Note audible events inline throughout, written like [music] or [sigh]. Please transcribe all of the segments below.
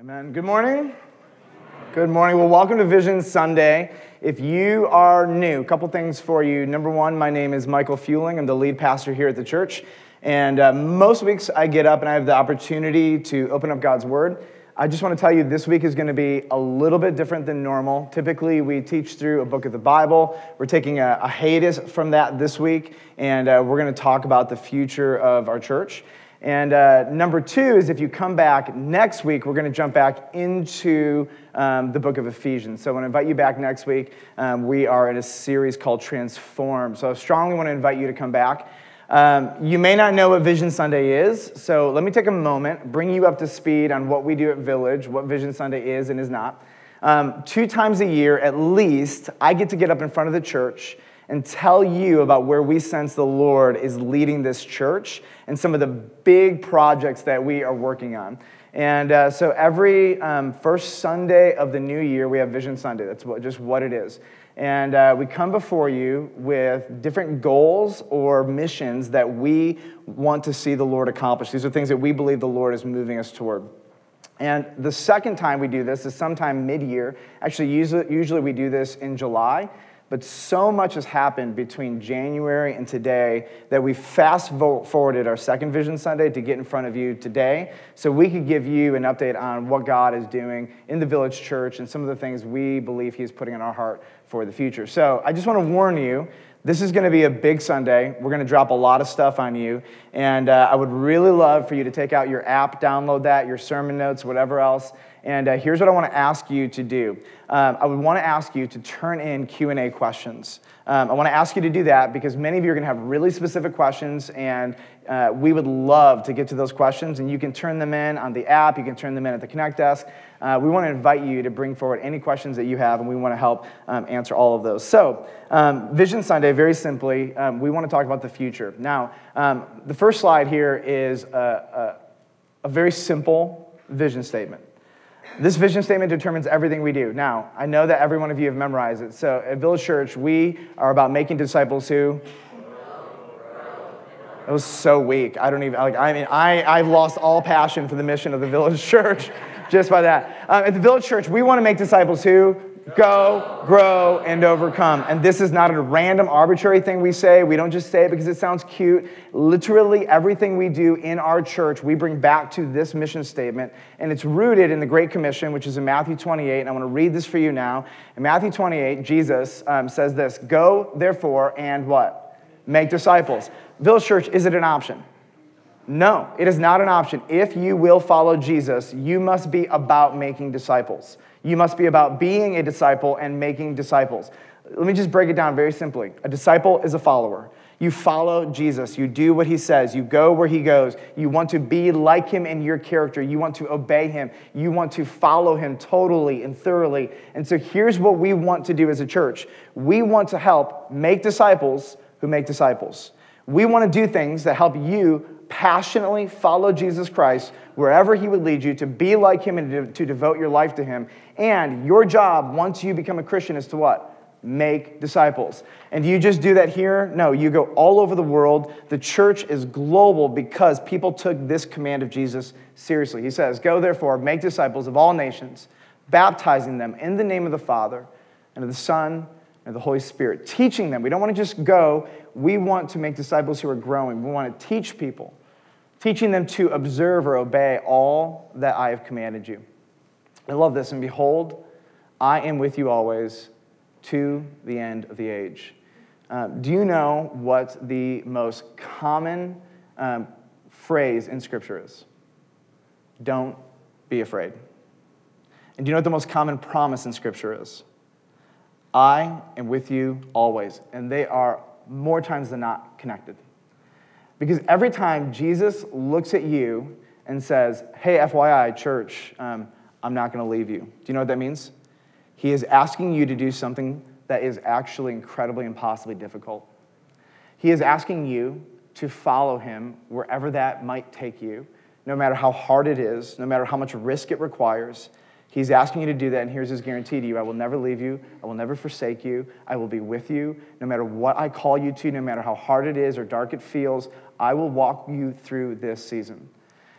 Amen. Good morning. Good morning. Well, welcome to Vision Sunday. If you are new, a couple things for you. Number one, my name is Michael Fueling. I'm the lead pastor here at the church. And uh, most weeks I get up and I have the opportunity to open up God's Word. I just want to tell you this week is going to be a little bit different than normal. Typically, we teach through a book of the Bible. We're taking a, a hiatus from that this week, and uh, we're going to talk about the future of our church. And uh, number two is if you come back next week, we're going to jump back into um, the book of Ephesians. So I want to invite you back next week. Um, we are in a series called Transform. So I strongly want to invite you to come back. Um, you may not know what Vision Sunday is, so let me take a moment, bring you up to speed on what we do at Village, what Vision Sunday is and is not. Um, two times a year, at least, I get to get up in front of the church and tell you about where we sense the Lord is leading this church and some of the big projects that we are working on. And uh, so every um, first Sunday of the new year, we have Vision Sunday. That's what, just what it is. And uh, we come before you with different goals or missions that we want to see the Lord accomplish. These are things that we believe the Lord is moving us toward. And the second time we do this is sometime mid year. Actually, usually, usually we do this in July. But so much has happened between January and today that we fast forwarded our second Vision Sunday to get in front of you today so we could give you an update on what God is doing in the Village Church and some of the things we believe He's putting in our heart for the future. So I just want to warn you this is going to be a big Sunday. We're going to drop a lot of stuff on you. And uh, I would really love for you to take out your app, download that, your sermon notes, whatever else. And uh, here's what I want to ask you to do. Um, I would want to ask you to turn in Q&A questions. Um, I want to ask you to do that because many of you are going to have really specific questions, and uh, we would love to get to those questions. And you can turn them in on the app, you can turn them in at the Connect desk. Uh, we want to invite you to bring forward any questions that you have, and we want to help um, answer all of those. So, um, Vision Sunday, very simply, um, we want to talk about the future. Now, um, the first slide here is a, a, a very simple vision statement. This vision statement determines everything we do. Now, I know that every one of you have memorized it. So at Village Church, we are about making disciples who. It was so weak. I don't even, like, I mean, I, I've lost all passion for the mission of the Village [laughs] Church just by that. Uh, at the Village Church, we want to make disciples who Go, grow, and overcome. And this is not a random, arbitrary thing we say. We don't just say it because it sounds cute. Literally, everything we do in our church, we bring back to this mission statement. And it's rooted in the Great Commission, which is in Matthew 28. And I want to read this for you now. In Matthew 28, Jesus um, says this Go, therefore, and what? Make disciples. Village Church, is it an option? No, it is not an option. If you will follow Jesus, you must be about making disciples. You must be about being a disciple and making disciples. Let me just break it down very simply. A disciple is a follower. You follow Jesus. You do what he says. You go where he goes. You want to be like him in your character. You want to obey him. You want to follow him totally and thoroughly. And so here's what we want to do as a church we want to help make disciples who make disciples. We want to do things that help you passionately follow Jesus Christ wherever he would lead you, to be like him and to, to devote your life to him. And your job, once you become a Christian, is to what? Make disciples. And do you just do that here? No, you go all over the world. The church is global because people took this command of Jesus seriously. He says, Go therefore, make disciples of all nations, baptizing them in the name of the Father and of the Son and the Holy Spirit, teaching them. We don't want to just go, we want to make disciples who are growing. We want to teach people teaching them to observe or obey all that I have commanded you. I love this. And behold, I am with you always to the end of the age. Um, do you know what the most common um, phrase in Scripture is? Don't be afraid. And do you know what the most common promise in Scripture is? I am with you always. And they are more times than not connected. Because every time Jesus looks at you and says, Hey, FYI, church, um, I'm not going to leave you, do you know what that means? He is asking you to do something that is actually incredibly impossibly difficult. He is asking you to follow him wherever that might take you, no matter how hard it is, no matter how much risk it requires. He's asking you to do that, and here's his guarantee to you I will never leave you. I will never forsake you. I will be with you. No matter what I call you to, no matter how hard it is or dark it feels, I will walk you through this season.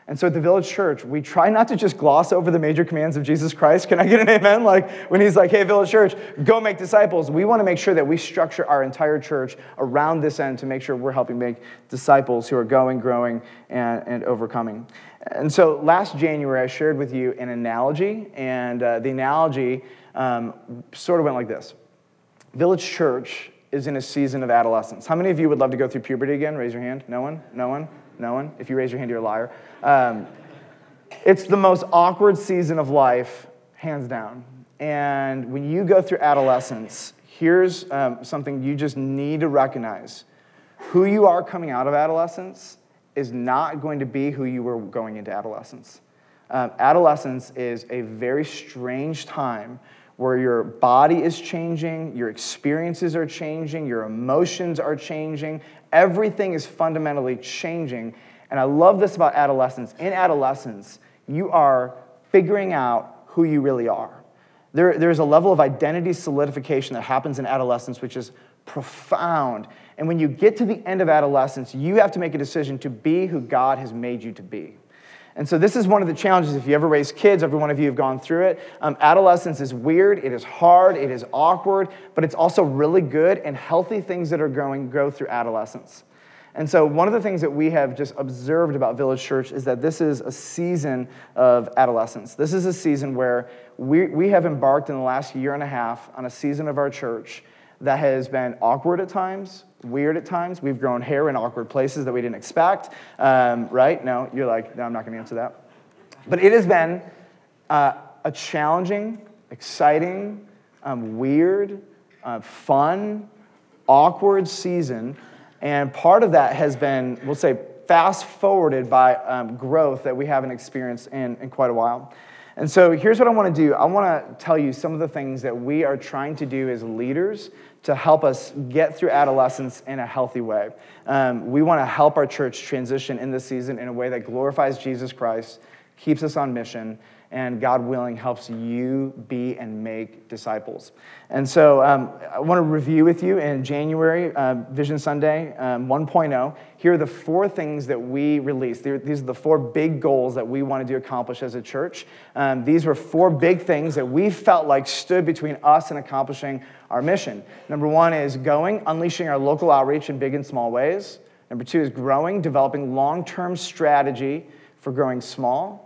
And so at the Village Church, we try not to just gloss over the major commands of Jesus Christ. Can I get an amen? [laughs] Like when he's like, hey, Village Church, go make disciples. We want to make sure that we structure our entire church around this end to make sure we're helping make disciples who are going, growing, and, and overcoming. And so last January, I shared with you an analogy, and uh, the analogy um, sort of went like this Village Church is in a season of adolescence. How many of you would love to go through puberty again? Raise your hand. No one? No one? No one? If you raise your hand, you're a liar. Um, it's the most awkward season of life, hands down. And when you go through adolescence, here's um, something you just need to recognize. Who you are coming out of adolescence is not going to be who you were going into adolescence. Um, adolescence is a very strange time where your body is changing, your experiences are changing, your emotions are changing, everything is fundamentally changing. And I love this about adolescence. In adolescence, you are figuring out who you really are. There, there's a level of identity solidification that happens in adolescence, which is profound. And when you get to the end of adolescence, you have to make a decision to be who God has made you to be. And so, this is one of the challenges. If you ever raise kids, every one of you have gone through it. Um, adolescence is weird, it is hard, it is awkward, but it's also really good and healthy things that are growing go through adolescence. And so, one of the things that we have just observed about Village Church is that this is a season of adolescence. This is a season where we, we have embarked in the last year and a half on a season of our church that has been awkward at times, weird at times. We've grown hair in awkward places that we didn't expect, um, right? No, you're like, no, I'm not going to answer that. But it has been uh, a challenging, exciting, um, weird, uh, fun, awkward season. And part of that has been, we'll say, fast forwarded by um, growth that we haven't experienced in, in quite a while. And so here's what I want to do. I want to tell you some of the things that we are trying to do as leaders to help us get through adolescence in a healthy way. Um, we want to help our church transition in this season in a way that glorifies Jesus Christ, keeps us on mission, and God willing, helps you be and make disciples. And so um, I want to review with you in January, uh, Vision Sunday um, 1.0. Here are the four things that we released. These are the four big goals that we wanted to accomplish as a church. Um, these were four big things that we felt like stood between us and accomplishing our mission. Number one is going, unleashing our local outreach in big and small ways. Number two is growing, developing long term strategy for growing small.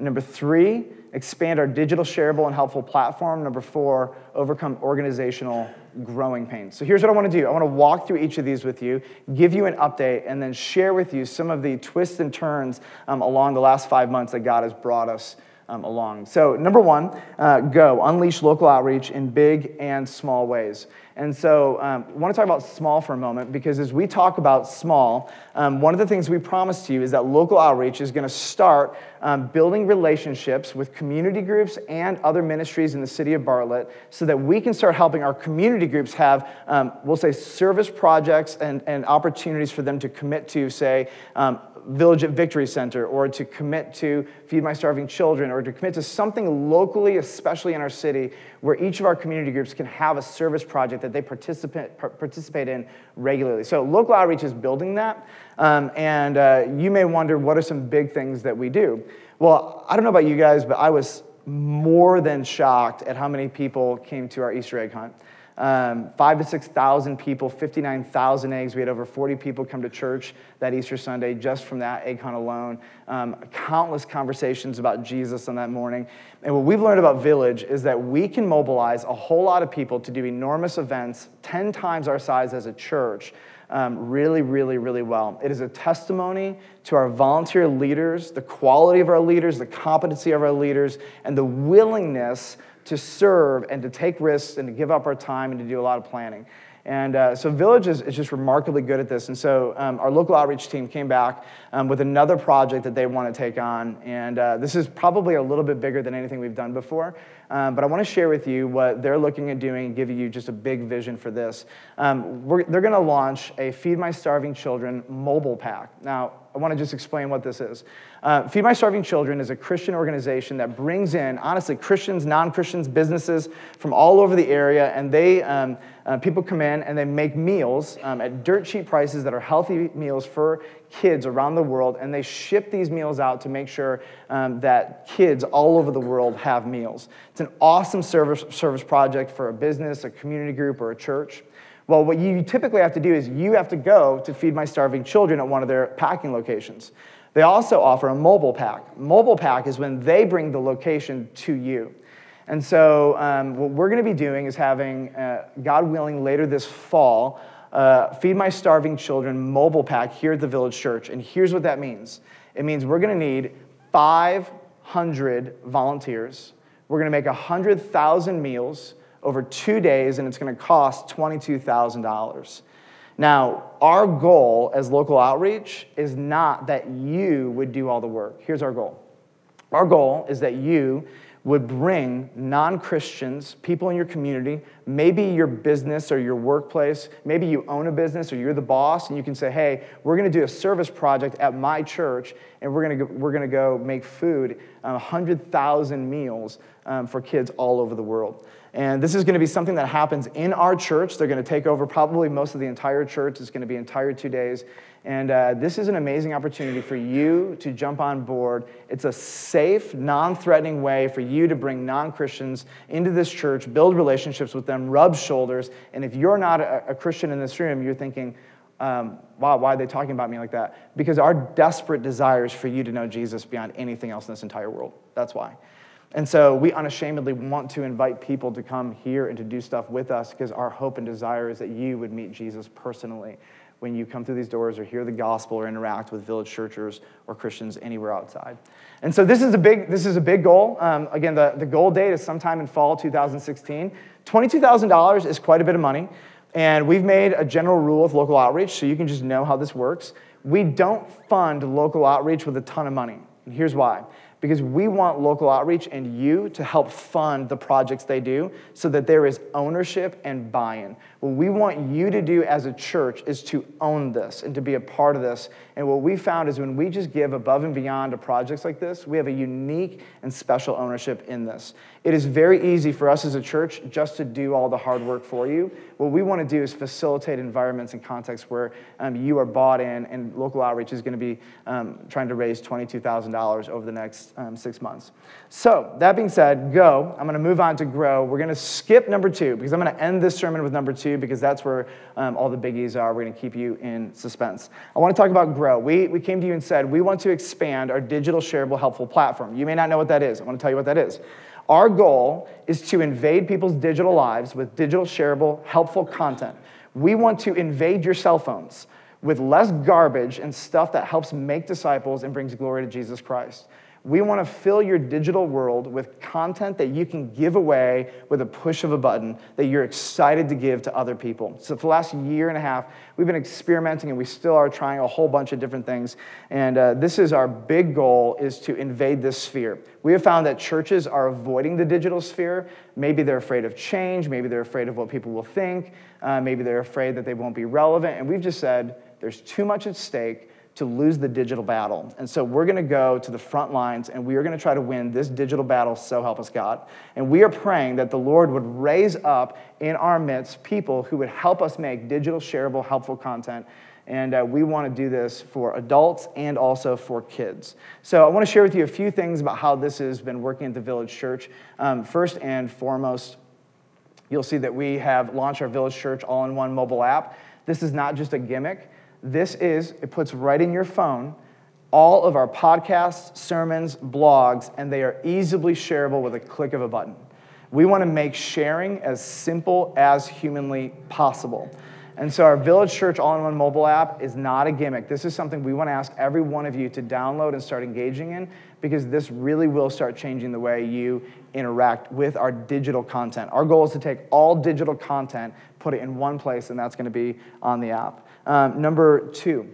Number three, expand our digital shareable and helpful platform. Number four, overcome organizational growing pains. So here's what I want to do I want to walk through each of these with you, give you an update, and then share with you some of the twists and turns um, along the last five months that God has brought us um, along. So, number one, uh, go, unleash local outreach in big and small ways. And so, um, I want to talk about small for a moment because as we talk about small, um, one of the things we promise to you is that local outreach is going to start um, building relationships with community groups and other ministries in the city of Bartlett so that we can start helping our community groups have, um, we'll say, service projects and, and opportunities for them to commit to, say, um, Village at Victory Center or to commit to Feed My Starving Children or to commit to something locally, especially in our city, where each of our community groups can have a service project that they participate, participate in regularly. So local outreach is building that. Um, and uh, you may wonder what are some big things that we do? Well, I don't know about you guys, but I was more than shocked at how many people came to our Easter egg hunt um, five to 6,000 people, 59,000 eggs. We had over 40 people come to church that Easter Sunday just from that egg hunt alone. Um, countless conversations about Jesus on that morning. And what we've learned about Village is that we can mobilize a whole lot of people to do enormous events, 10 times our size as a church. Um, really, really, really well. It is a testimony to our volunteer leaders, the quality of our leaders, the competency of our leaders, and the willingness to serve and to take risks and to give up our time and to do a lot of planning. And uh, so Village is, is, just remarkably good at this. And so um, our local outreach team came back um, with another project that they want to take on. And uh, this is probably a little bit bigger than anything we've done before. Um, but I want to share with you what they're looking at doing and give you just a big vision for this. Um, they're going to launch a Feed My Starving Children mobile pack. Now, I want to just explain what this is. Uh, Feed My Starving Children is a Christian organization that brings in, honestly, Christians, non Christians, businesses from all over the area, and they, um, uh, people come in and they make meals um, at dirt cheap prices that are healthy meals for kids around the world, and they ship these meals out to make sure um, that kids all over the world have meals. It's an awesome service, service project for a business, a community group, or a church. Well, what you typically have to do is you have to go to feed my starving children at one of their packing locations. They also offer a mobile pack. Mobile pack is when they bring the location to you. And so, um, what we're going to be doing is having, uh, God willing, later this fall, uh, Feed My Starving Children mobile pack here at the Village Church. And here's what that means it means we're going to need 500 volunteers. We're going to make 100,000 meals over two days, and it's going to cost $22,000. Now, our goal as local outreach is not that you would do all the work. Here's our goal our goal is that you would bring non Christians, people in your community, maybe your business or your workplace, maybe you own a business or you're the boss, and you can say, hey, we're gonna do a service project at my church, and we're gonna go, we're gonna go make food, um, 100,000 meals um, for kids all over the world. And this is going to be something that happens in our church. They're going to take over probably most of the entire church. It's going to be entire two days. And uh, this is an amazing opportunity for you to jump on board. It's a safe, non threatening way for you to bring non Christians into this church, build relationships with them, rub shoulders. And if you're not a, a Christian in this room, you're thinking, um, wow, why are they talking about me like that? Because our desperate desire is for you to know Jesus beyond anything else in this entire world. That's why. And so we unashamedly want to invite people to come here and to do stuff with us because our hope and desire is that you would meet Jesus personally when you come through these doors or hear the gospel or interact with village churchers or Christians anywhere outside. And so this is a big, this is a big goal. Um, again, the, the goal date is sometime in fall 2016. $22,000 is quite a bit of money. And we've made a general rule with local outreach so you can just know how this works. We don't fund local outreach with a ton of money. And here's why because we want local outreach and you to help fund the projects they do so that there is ownership and buy in. What we want you to do as a church is to own this and to be a part of this. And what we found is when we just give above and beyond to projects like this, we have a unique and special ownership in this. It is very easy for us as a church just to do all the hard work for you. What we want to do is facilitate environments and contexts where um, you are bought in, and local outreach is going to be um, trying to raise $22,000 over the next um, six months. So, that being said, go. I'm going to move on to grow. We're going to skip number two because I'm going to end this sermon with number two because that's where um, all the biggies are. We're going to keep you in suspense. I want to talk about grow. We, we came to you and said we want to expand our digital shareable helpful platform. You may not know what that is. I want to tell you what that is. Our goal is to invade people's digital lives with digital, shareable, helpful content. We want to invade your cell phones with less garbage and stuff that helps make disciples and brings glory to Jesus Christ. We want to fill your digital world with content that you can give away with a push of a button that you're excited to give to other people. So, for the last year and a half, we've been experimenting and we still are trying a whole bunch of different things. And uh, this is our big goal is to invade this sphere. We have found that churches are avoiding the digital sphere. Maybe they're afraid of change, maybe they're afraid of what people will think, uh, maybe they're afraid that they won't be relevant. And we've just said there's too much at stake to lose the digital battle. And so we're going to go to the front lines and we are going to try to win this digital battle, so help us God. And we are praying that the Lord would raise up in our midst people who would help us make digital, shareable, helpful content. And uh, we want to do this for adults and also for kids. So I want to share with you a few things about how this has been working at the Village Church. Um, first and foremost, you'll see that we have launched our Village Church all in one mobile app. This is not just a gimmick. This is, it puts right in your phone all of our podcasts, sermons, blogs, and they are easily shareable with a click of a button. We want to make sharing as simple as humanly possible. And so, our Village Church all in one mobile app is not a gimmick. This is something we want to ask every one of you to download and start engaging in because this really will start changing the way you interact with our digital content. Our goal is to take all digital content, put it in one place, and that's going to be on the app. Um, number two,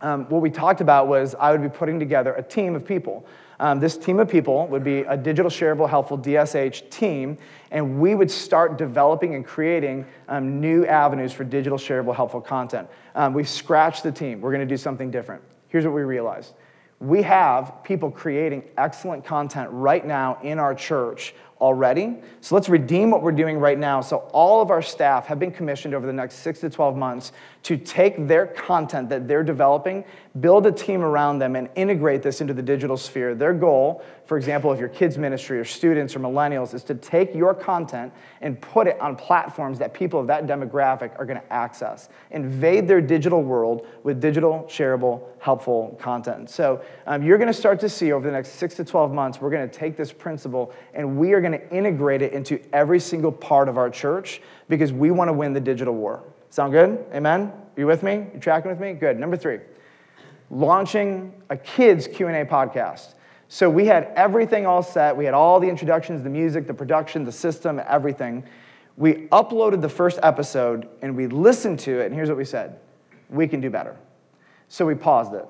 um, what we talked about was I would be putting together a team of people. Um, this team of people would be a digital shareable helpful DSH team, and we would start developing and creating um, new avenues for digital shareable helpful content. Um, we've scratched the team. We're going to do something different. here's what we realized we have people creating excellent content right now in our church already. So let's redeem what we're doing right now. So all of our staff have been commissioned over the next six to 12 months to take their content that they're developing, build a team around them, and integrate this into the digital sphere. Their goal, for example, if your kids' ministry or students or millennials, is to take your content and put it on platforms that people of that demographic are going to access. Invade their digital world with digital, shareable, helpful content. So um, you're going to start to see over the next six to 12 months, we're going to take this principle and we are going to integrate it into every single part of our church because we want to win the digital war. Sound good? Amen? Are you with me? You tracking with me? Good. Number three, launching a kids Q&A podcast. So we had everything all set. We had all the introductions, the music, the production, the system, everything. We uploaded the first episode and we listened to it, and here's what we said we can do better. So we paused it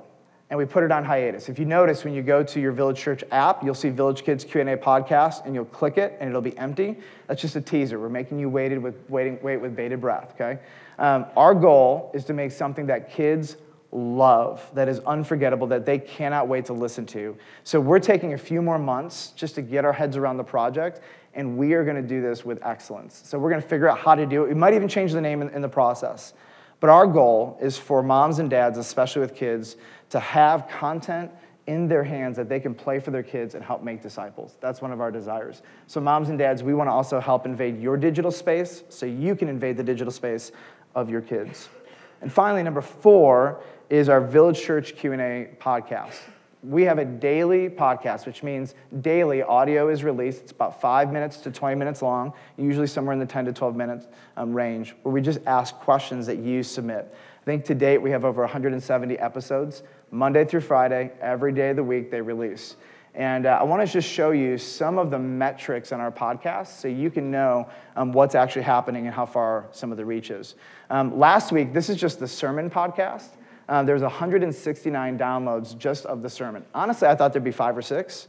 and we put it on hiatus. If you notice when you go to your Village Church app, you'll see Village Kids Q&A podcast and you'll click it and it'll be empty. That's just a teaser. We're making you waited with, waiting, wait with bated breath, okay? Um, our goal is to make something that kids love, that is unforgettable, that they cannot wait to listen to. So we're taking a few more months just to get our heads around the project, and we are going to do this with excellence. So we're going to figure out how to do it. We might even change the name in, in the process. But our goal is for moms and dads, especially with kids, to have content in their hands that they can play for their kids and help make disciples. That's one of our desires. So moms and dads, we want to also help invade your digital space so you can invade the digital space of your kids. And finally, number four is our Village Church Q&A podcast. We have a daily podcast, which means daily audio is released. It's about five minutes to 20 minutes long, usually somewhere in the 10 to 12 minutes um, range, where we just ask questions that you submit. I think to date we have over 170 episodes, Monday through Friday, every day of the week they release. And uh, I want to just show you some of the metrics on our podcast so you can know um, what's actually happening and how far some of the reach is. Um, last week, this is just the sermon podcast. Uh, there's 169 downloads just of the sermon. Honestly, I thought there'd be five or six.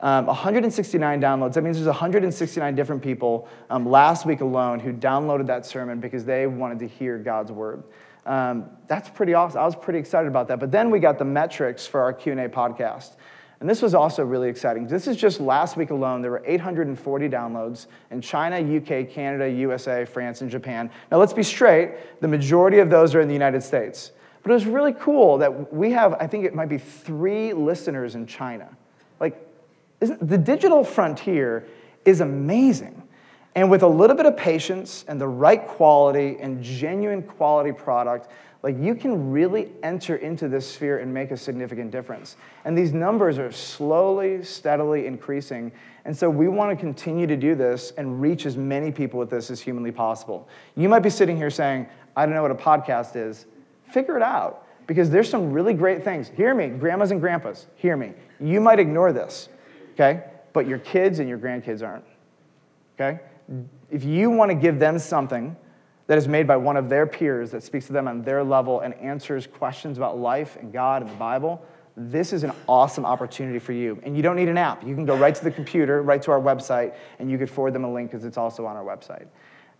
Um, 169 downloads. That means there's 169 different people um, last week alone who downloaded that sermon because they wanted to hear God's word. Um, that's pretty awesome. I was pretty excited about that. But then we got the metrics for our Q&A podcast. And this was also really exciting. This is just last week alone. There were 840 downloads in China, UK, Canada, USA, France, and Japan. Now, let's be straight, the majority of those are in the United States. But it was really cool that we have, I think it might be three listeners in China. Like, the digital frontier is amazing. And with a little bit of patience and the right quality and genuine quality product, like you can really enter into this sphere and make a significant difference. And these numbers are slowly, steadily increasing. And so we want to continue to do this and reach as many people with this as humanly possible. You might be sitting here saying, I don't know what a podcast is. Figure it out because there's some really great things. Hear me, grandmas and grandpas, hear me. You might ignore this, okay? But your kids and your grandkids aren't, okay? If you want to give them something, that is made by one of their peers that speaks to them on their level and answers questions about life and God and the Bible, this is an awesome opportunity for you. And you don't need an app. You can go right to the computer, right to our website, and you could forward them a link because it's also on our website.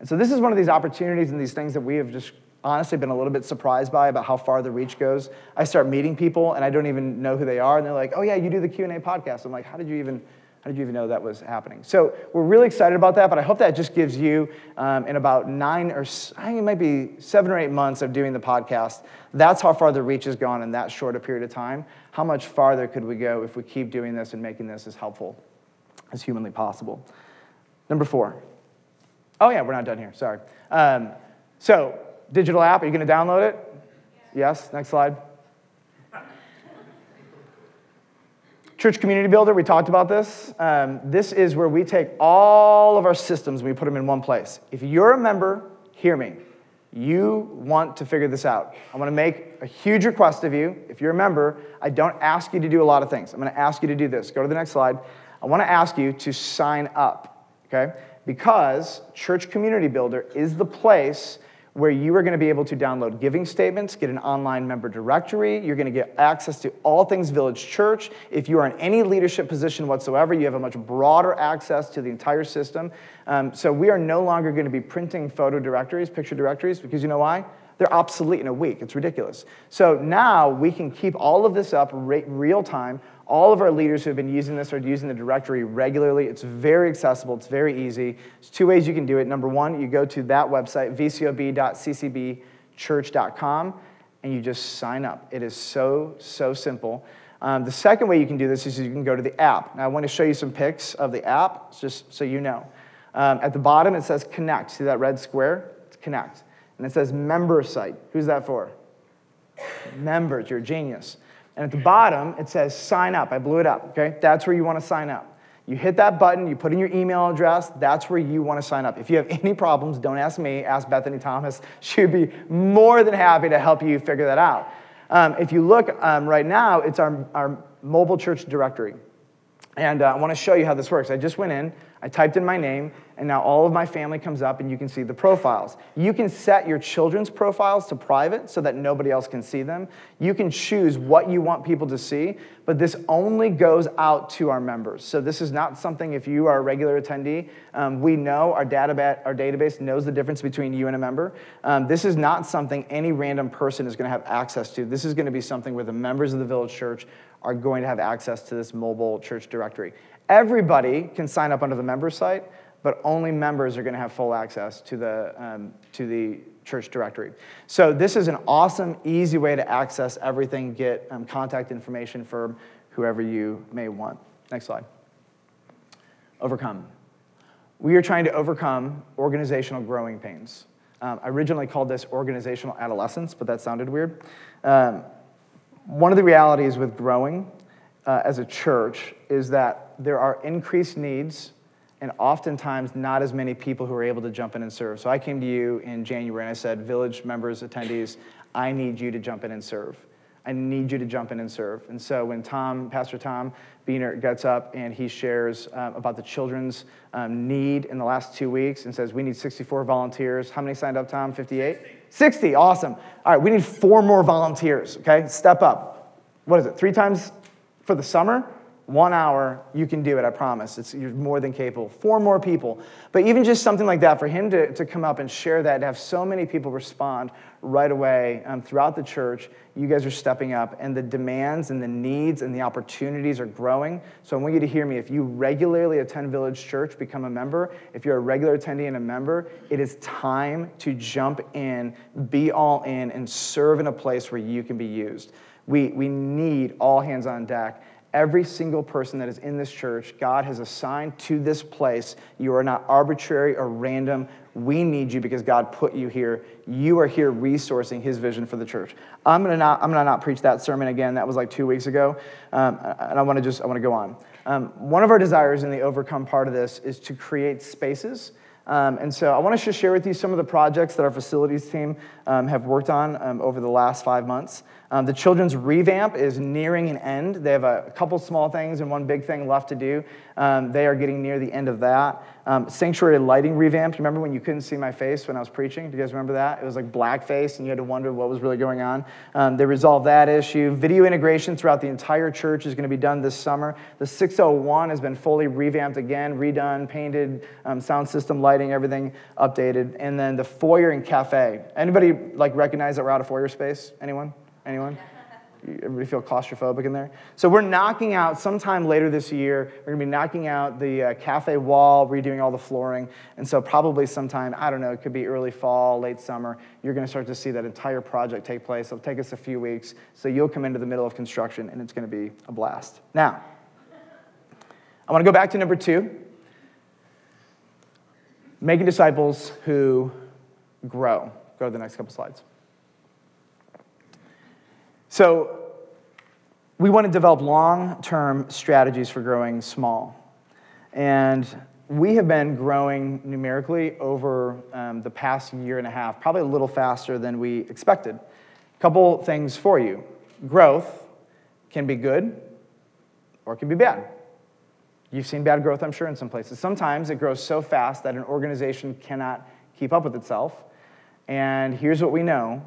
And so this is one of these opportunities and these things that we have just honestly been a little bit surprised by about how far the reach goes. I start meeting people and I don't even know who they are, and they're like, "Oh yeah, you do the Q and A podcast." I'm like, "How did you even how did you even know that was happening? So we're really excited about that, but I hope that just gives you, um, in about nine or I think it might be seven or eight months of doing the podcast, that's how far the reach has gone in that short a period of time. How much farther could we go if we keep doing this and making this as helpful as humanly possible? Number four. Oh yeah, we're not done here. Sorry. Um, so digital app, are you going to download it? Yes. Next slide. Church Community Builder, we talked about this. Um, this is where we take all of our systems and we put them in one place. If you're a member, hear me. You want to figure this out. I want to make a huge request of you. If you're a member, I don't ask you to do a lot of things. I'm going to ask you to do this. Go to the next slide. I want to ask you to sign up, okay? Because Church Community Builder is the place where you are going to be able to download giving statements, get an online member directory. You're going to get access to all things Village Church. If you are in any leadership position whatsoever, you have a much broader access to the entire system. Um, so we are no longer going to be printing photo directories, picture directories, because you know why? they're obsolete in a week. It's ridiculous. So now we can keep all of this up re- real time. All of our leaders who have been using this are using the directory regularly. It's very accessible, it's very easy. There's two ways you can do it. Number one, you go to that website, vcob.ccbchurch.com, and you just sign up. It is so, so simple. Um, the second way you can do this is you can go to the app. Now, I want to show you some pics of the app, just so you know. Um, at the bottom, it says connect. See that red square? It's connect. And it says member site. Who's that for? Members. You're a genius. And at the bottom, it says sign up. I blew it up, okay? That's where you want to sign up. You hit that button, you put in your email address, that's where you want to sign up. If you have any problems, don't ask me, ask Bethany Thomas. [laughs] She'd be more than happy to help you figure that out. Um, if you look um, right now, it's our, our mobile church directory. And uh, I want to show you how this works. I just went in, I typed in my name, and now all of my family comes up and you can see the profiles. You can set your children's profiles to private so that nobody else can see them. You can choose what you want people to see, but this only goes out to our members. So this is not something, if you are a regular attendee, um, we know our, database, our database knows the difference between you and a member. Um, this is not something any random person is going to have access to. This is going to be something where the members of the village church are going to have access to this mobile church directory. Everybody can sign up under the member site, but only members are going to have full access to the, um, to the church directory. So this is an awesome, easy way to access everything, get um, contact information for whoever you may want. Next slide. Overcome. We are trying to overcome organizational growing pains. Um, I originally called this organizational adolescence, but that sounded weird. Um, one of the realities with growing uh, as a church is that there are increased needs and oftentimes not as many people who are able to jump in and serve. So I came to you in January and I said, Village members, attendees, I need you to jump in and serve. I need you to jump in and serve. And so when Tom, Pastor Tom Beener gets up and he shares uh, about the children's um, need in the last two weeks and says, We need 64 volunteers. How many signed up, Tom? 58? 60. 60, awesome. All right, we need four more volunteers, okay? Step up. What is it, three times for the summer? one hour, you can do it, I promise. It's, you're more than capable. Four more people. But even just something like that, for him to, to come up and share that, to have so many people respond right away um, throughout the church, you guys are stepping up, and the demands and the needs and the opportunities are growing. So I want you to hear me. If you regularly attend Village Church, become a member. If you're a regular attendee and a member, it is time to jump in, be all in, and serve in a place where you can be used. We, we need all hands on deck. Every single person that is in this church, God has assigned to this place. You are not arbitrary or random. We need you because God put you here. You are here resourcing His vision for the church. I'm gonna not, I'm gonna not preach that sermon again. That was like two weeks ago, um, and I want to just I want to go on. Um, one of our desires in the overcome part of this is to create spaces. Um, and so I want to just share with you some of the projects that our facilities team um, have worked on um, over the last five months. Um, the children's revamp is nearing an end. They have a couple small things and one big thing left to do. Um, they are getting near the end of that. Um, sanctuary lighting revamp. Remember when you couldn't see my face when I was preaching? Do you guys remember that? It was like blackface and you had to wonder what was really going on. Um, they resolved that issue. Video integration throughout the entire church is going to be done this summer. The 601 has been fully revamped again, redone, painted, um, sound system, lighting, everything updated. And then the foyer and cafe. Anybody like recognize that we're out of foyer space? Anyone? Anyone? Everybody feel claustrophobic in there? So we're knocking out sometime later this year. We're gonna be knocking out the uh, cafe wall, redoing all the flooring, and so probably sometime I don't know. It could be early fall, late summer. You're gonna start to see that entire project take place. It'll take us a few weeks. So you'll come into the middle of construction, and it's gonna be a blast. Now, I want to go back to number two. Making disciples who grow. Go to the next couple slides. So, we want to develop long term strategies for growing small. And we have been growing numerically over um, the past year and a half, probably a little faster than we expected. A couple things for you growth can be good or it can be bad. You've seen bad growth, I'm sure, in some places. Sometimes it grows so fast that an organization cannot keep up with itself. And here's what we know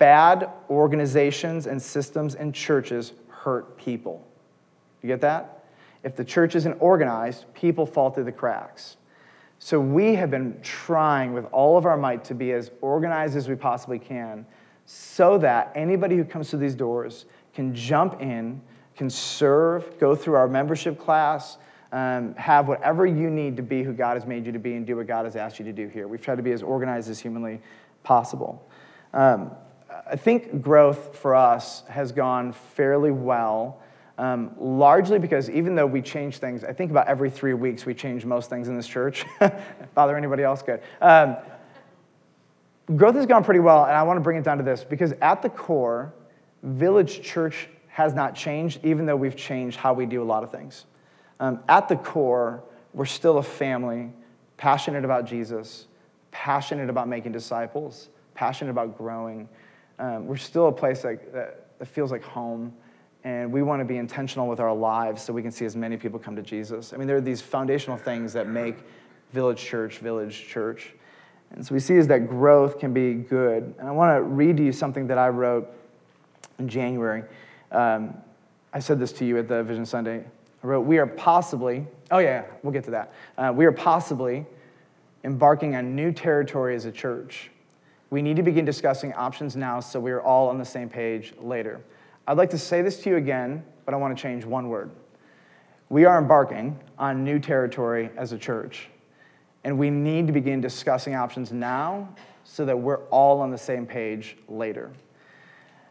Bad organizations and systems and churches hurt people. You get that? If the church isn't organized, people fall through the cracks. So we have been trying with all of our might to be as organized as we possibly can so that anybody who comes through these doors can jump in, can serve, go through our membership class, um, have whatever you need to be who God has made you to be and do what God has asked you to do here. We've tried to be as organized as humanly possible. Um, I think growth for us has gone fairly well um, largely because even though we change things, I think about every three weeks we change most things in this church. [laughs] Bother anybody else? Good. Um, growth has gone pretty well, and I want to bring it down to this because at the core, Village Church has not changed, even though we've changed how we do a lot of things. Um, at the core, we're still a family, passionate about Jesus, passionate about making disciples, passionate about growing. Um, we're still a place that, that feels like home and we want to be intentional with our lives so we can see as many people come to Jesus. I mean, there are these foundational things that make Village Church Village Church. And so we see is that growth can be good. And I want to read to you something that I wrote in January. Um, I said this to you at the Vision Sunday. I wrote, We are possibly, oh, yeah, we'll get to that. Uh, we are possibly embarking on new territory as a church. We need to begin discussing options now so we are all on the same page later. I'd like to say this to you again, but I want to change one word. We are embarking on new territory as a church, and we need to begin discussing options now so that we're all on the same page later.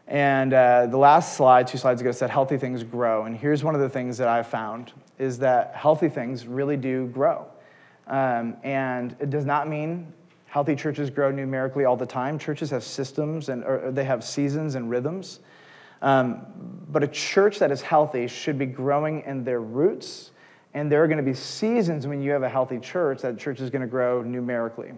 And uh, the last slide, two slides ago, said healthy things grow. And here's one of the things that I've found is that healthy things really do grow. Um, and it does not mean healthy churches grow numerically all the time. Churches have systems and they have seasons and rhythms. Um, but a church that is healthy should be growing in their roots. And there are going to be seasons when you have a healthy church that church is going to grow numerically.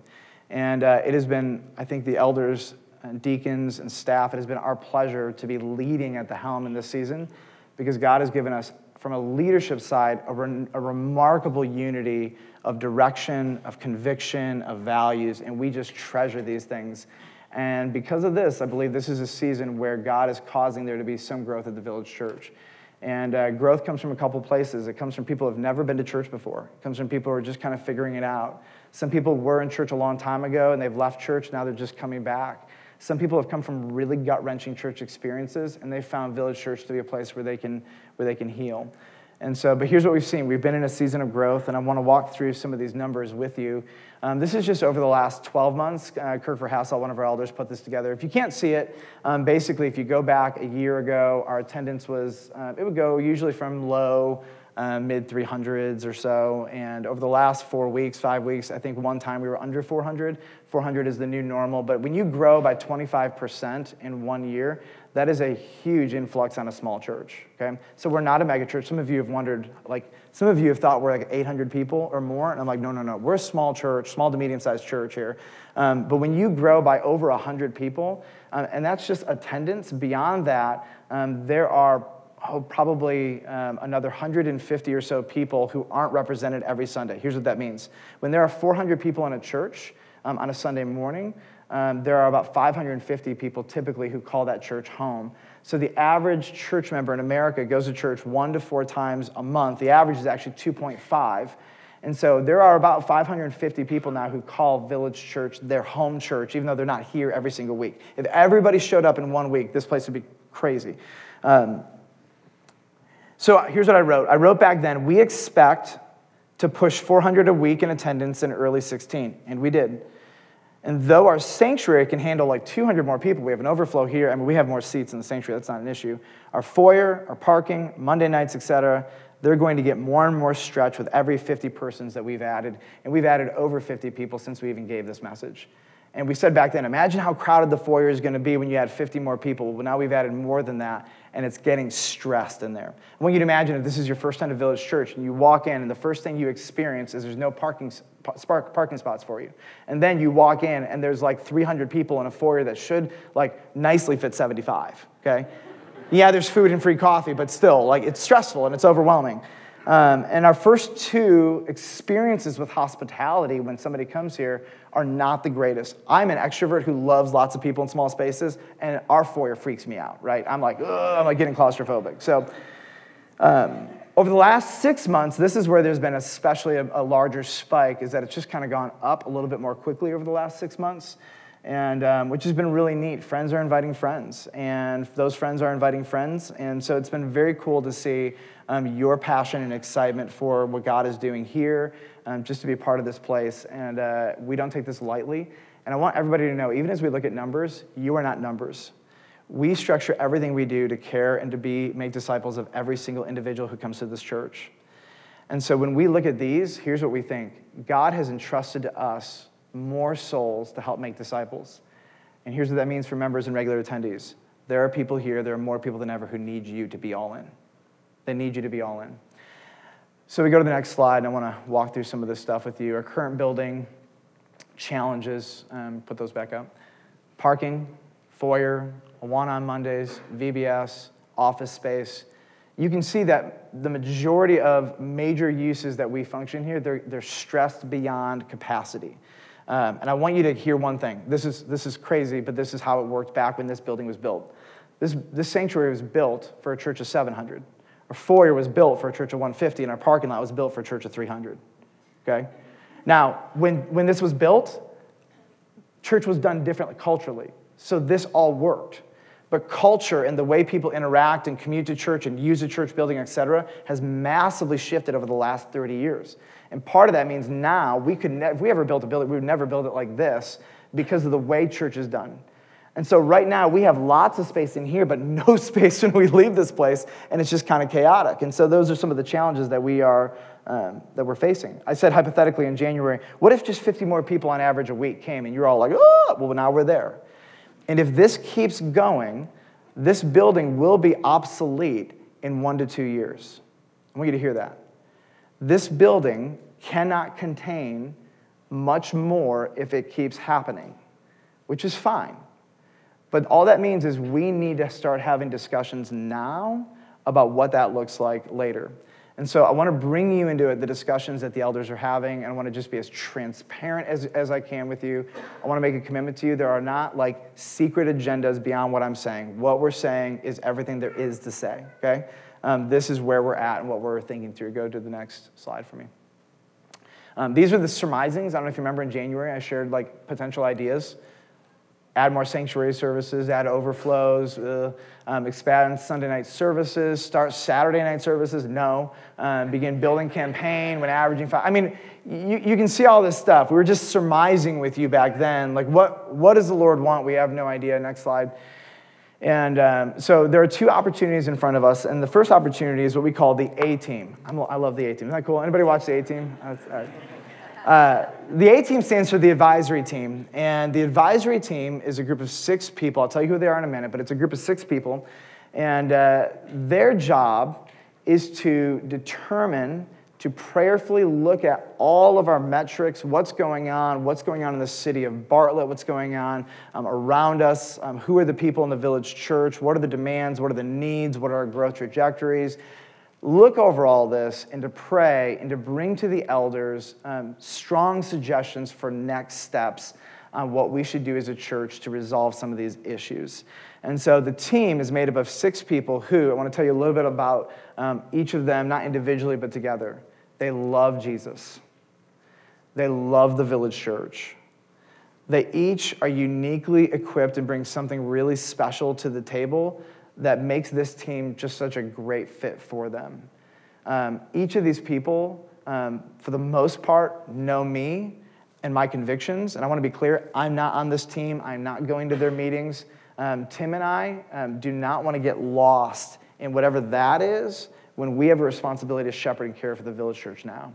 And uh, it has been, I think, the elders and deacons and staff, it has been our pleasure to be leading at the helm in this season because God has given us, from a leadership side, a, re- a remarkable unity of direction, of conviction, of values, and we just treasure these things. And because of this, I believe this is a season where God is causing there to be some growth at the village church. And uh, growth comes from a couple places. It comes from people who have never been to church before. It comes from people who are just kind of figuring it out. Some people were in church a long time ago and they've left church, now they're just coming back. Some people have come from really gut wrenching church experiences and they found Village Church to be a place where they can, where they can heal. And so, but here's what we've seen. We've been in a season of growth, and I want to walk through some of these numbers with you. Um, this is just over the last 12 months. Uh, Kirk Verhassel, one of our elders, put this together. If you can't see it, um, basically, if you go back a year ago, our attendance was, uh, it would go usually from low, uh, mid 300s or so. And over the last four weeks, five weeks, I think one time we were under 400. 400 is the new normal. But when you grow by 25% in one year, that is a huge influx on a small church, okay? So we're not a megachurch. Some of you have wondered, like, some of you have thought we're like 800 people or more, and I'm like, no, no, no. We're a small church, small to medium-sized church here. Um, but when you grow by over 100 people, um, and that's just attendance, beyond that, um, there are oh, probably um, another 150 or so people who aren't represented every Sunday. Here's what that means. When there are 400 people in a church um, on a Sunday morning, um, there are about 550 people typically who call that church home. So the average church member in America goes to church one to four times a month. The average is actually 2.5. And so there are about 550 people now who call Village Church their home church, even though they're not here every single week. If everybody showed up in one week, this place would be crazy. Um, so here's what I wrote I wrote back then, we expect to push 400 a week in attendance in early 16, and we did. And though our sanctuary can handle like 200 more people, we have an overflow here. I mean, we have more seats in the sanctuary. That's not an issue. Our foyer, our parking, Monday nights, etc. They're going to get more and more stretched with every 50 persons that we've added. And we've added over 50 people since we even gave this message. And we said back then, imagine how crowded the foyer is going to be when you add 50 more people. Well, now we've added more than that, and it's getting stressed in there. I want you to imagine if this is your first time to Village Church, and you walk in, and the first thing you experience is there's no parking, parking spots for you. And then you walk in, and there's like 300 people in a foyer that should like nicely fit 75, okay? yeah, there's food and free coffee, but still, like it's stressful and it's overwhelming. Um, and our first two experiences with hospitality when somebody comes here are not the greatest. I'm an extrovert who loves lots of people in small spaces, and our foyer freaks me out, right? I'm like, I'm like getting claustrophobic. So, um, over the last six months, this is where there's been especially a, a larger spike, is that it's just kind of gone up a little bit more quickly over the last six months, and um, which has been really neat. Friends are inviting friends, and those friends are inviting friends, and so it's been very cool to see um, your passion and excitement for what God is doing here, um, just to be part of this place, and uh, we don't take this lightly. And I want everybody to know, even as we look at numbers, you are not numbers we structure everything we do to care and to be make disciples of every single individual who comes to this church. And so when we look at these, here's what we think. God has entrusted to us more souls to help make disciples. And here's what that means for members and regular attendees. There are people here, there are more people than ever who need you to be all in. They need you to be all in. So we go to the next slide, and I want to walk through some of this stuff with you. Our current building challenges, um, put those back up. Parking, foyer, Awana on Mondays, VBS, office space. You can see that the majority of major uses that we function here, they're, they're stressed beyond capacity. Um, and I want you to hear one thing. This is, this is crazy, but this is how it worked back when this building was built. This, this sanctuary was built for a church of 700. Our foyer was built for a church of 150, and our parking lot was built for a church of 300. Okay? Now, when, when this was built, church was done differently culturally. So this all worked. But culture and the way people interact and commute to church and use a church building, et cetera, has massively shifted over the last 30 years. And part of that means now we could, ne- if we ever built a building, we would never build it like this because of the way church is done. And so right now we have lots of space in here, but no [laughs] space when we leave this place, and it's just kind of chaotic. And so those are some of the challenges that we are um, that we're facing. I said hypothetically in January, what if just 50 more people on average a week came, and you're all like, oh, well now we're there. And if this keeps going, this building will be obsolete in one to two years. I want you to hear that. This building cannot contain much more if it keeps happening, which is fine. But all that means is we need to start having discussions now about what that looks like later. And so I want to bring you into it, the discussions that the elders are having, and I want to just be as transparent as, as I can with you. I want to make a commitment to you. There are not like secret agendas beyond what I'm saying. What we're saying is everything there is to say, okay? Um, this is where we're at and what we're thinking through. Go to the next slide for me. Um, these are the surmisings. I don't know if you remember in January, I shared like potential ideas add more sanctuary services, add overflows, uh, um, expand Sunday night services, start Saturday night services, no. Um, begin building campaign when averaging five. I mean, you, you can see all this stuff. We were just surmising with you back then. Like, what, what does the Lord want? We have no idea. Next slide. And um, so there are two opportunities in front of us. And the first opportunity is what we call the A team. I'm, love the A team. Isn't that cool? Anybody watch the A team? Uh, the A team stands for the advisory team, and the advisory team is a group of six people. I'll tell you who they are in a minute, but it's a group of six people, and uh, their job is to determine, to prayerfully look at all of our metrics, what's going on, what's going on in the city of Bartlett, what's going on um, around us, um, who are the people in the village church, what are the demands, what are the needs, what are our growth trajectories look over all this and to pray and to bring to the elders um, strong suggestions for next steps on what we should do as a church to resolve some of these issues. And so the team is made up of six people who, I want to tell you a little bit about um, each of them, not individually, but together. They love Jesus, they love the village church. They each are uniquely equipped and bring something really special to the table that makes this team just such a great fit for them. Um, each of these people, um, for the most part, know me and my convictions. And I want to be clear I'm not on this team, I'm not going to their meetings. Um, Tim and I um, do not want to get lost in whatever that is when we have a responsibility to shepherd and care for the village church now.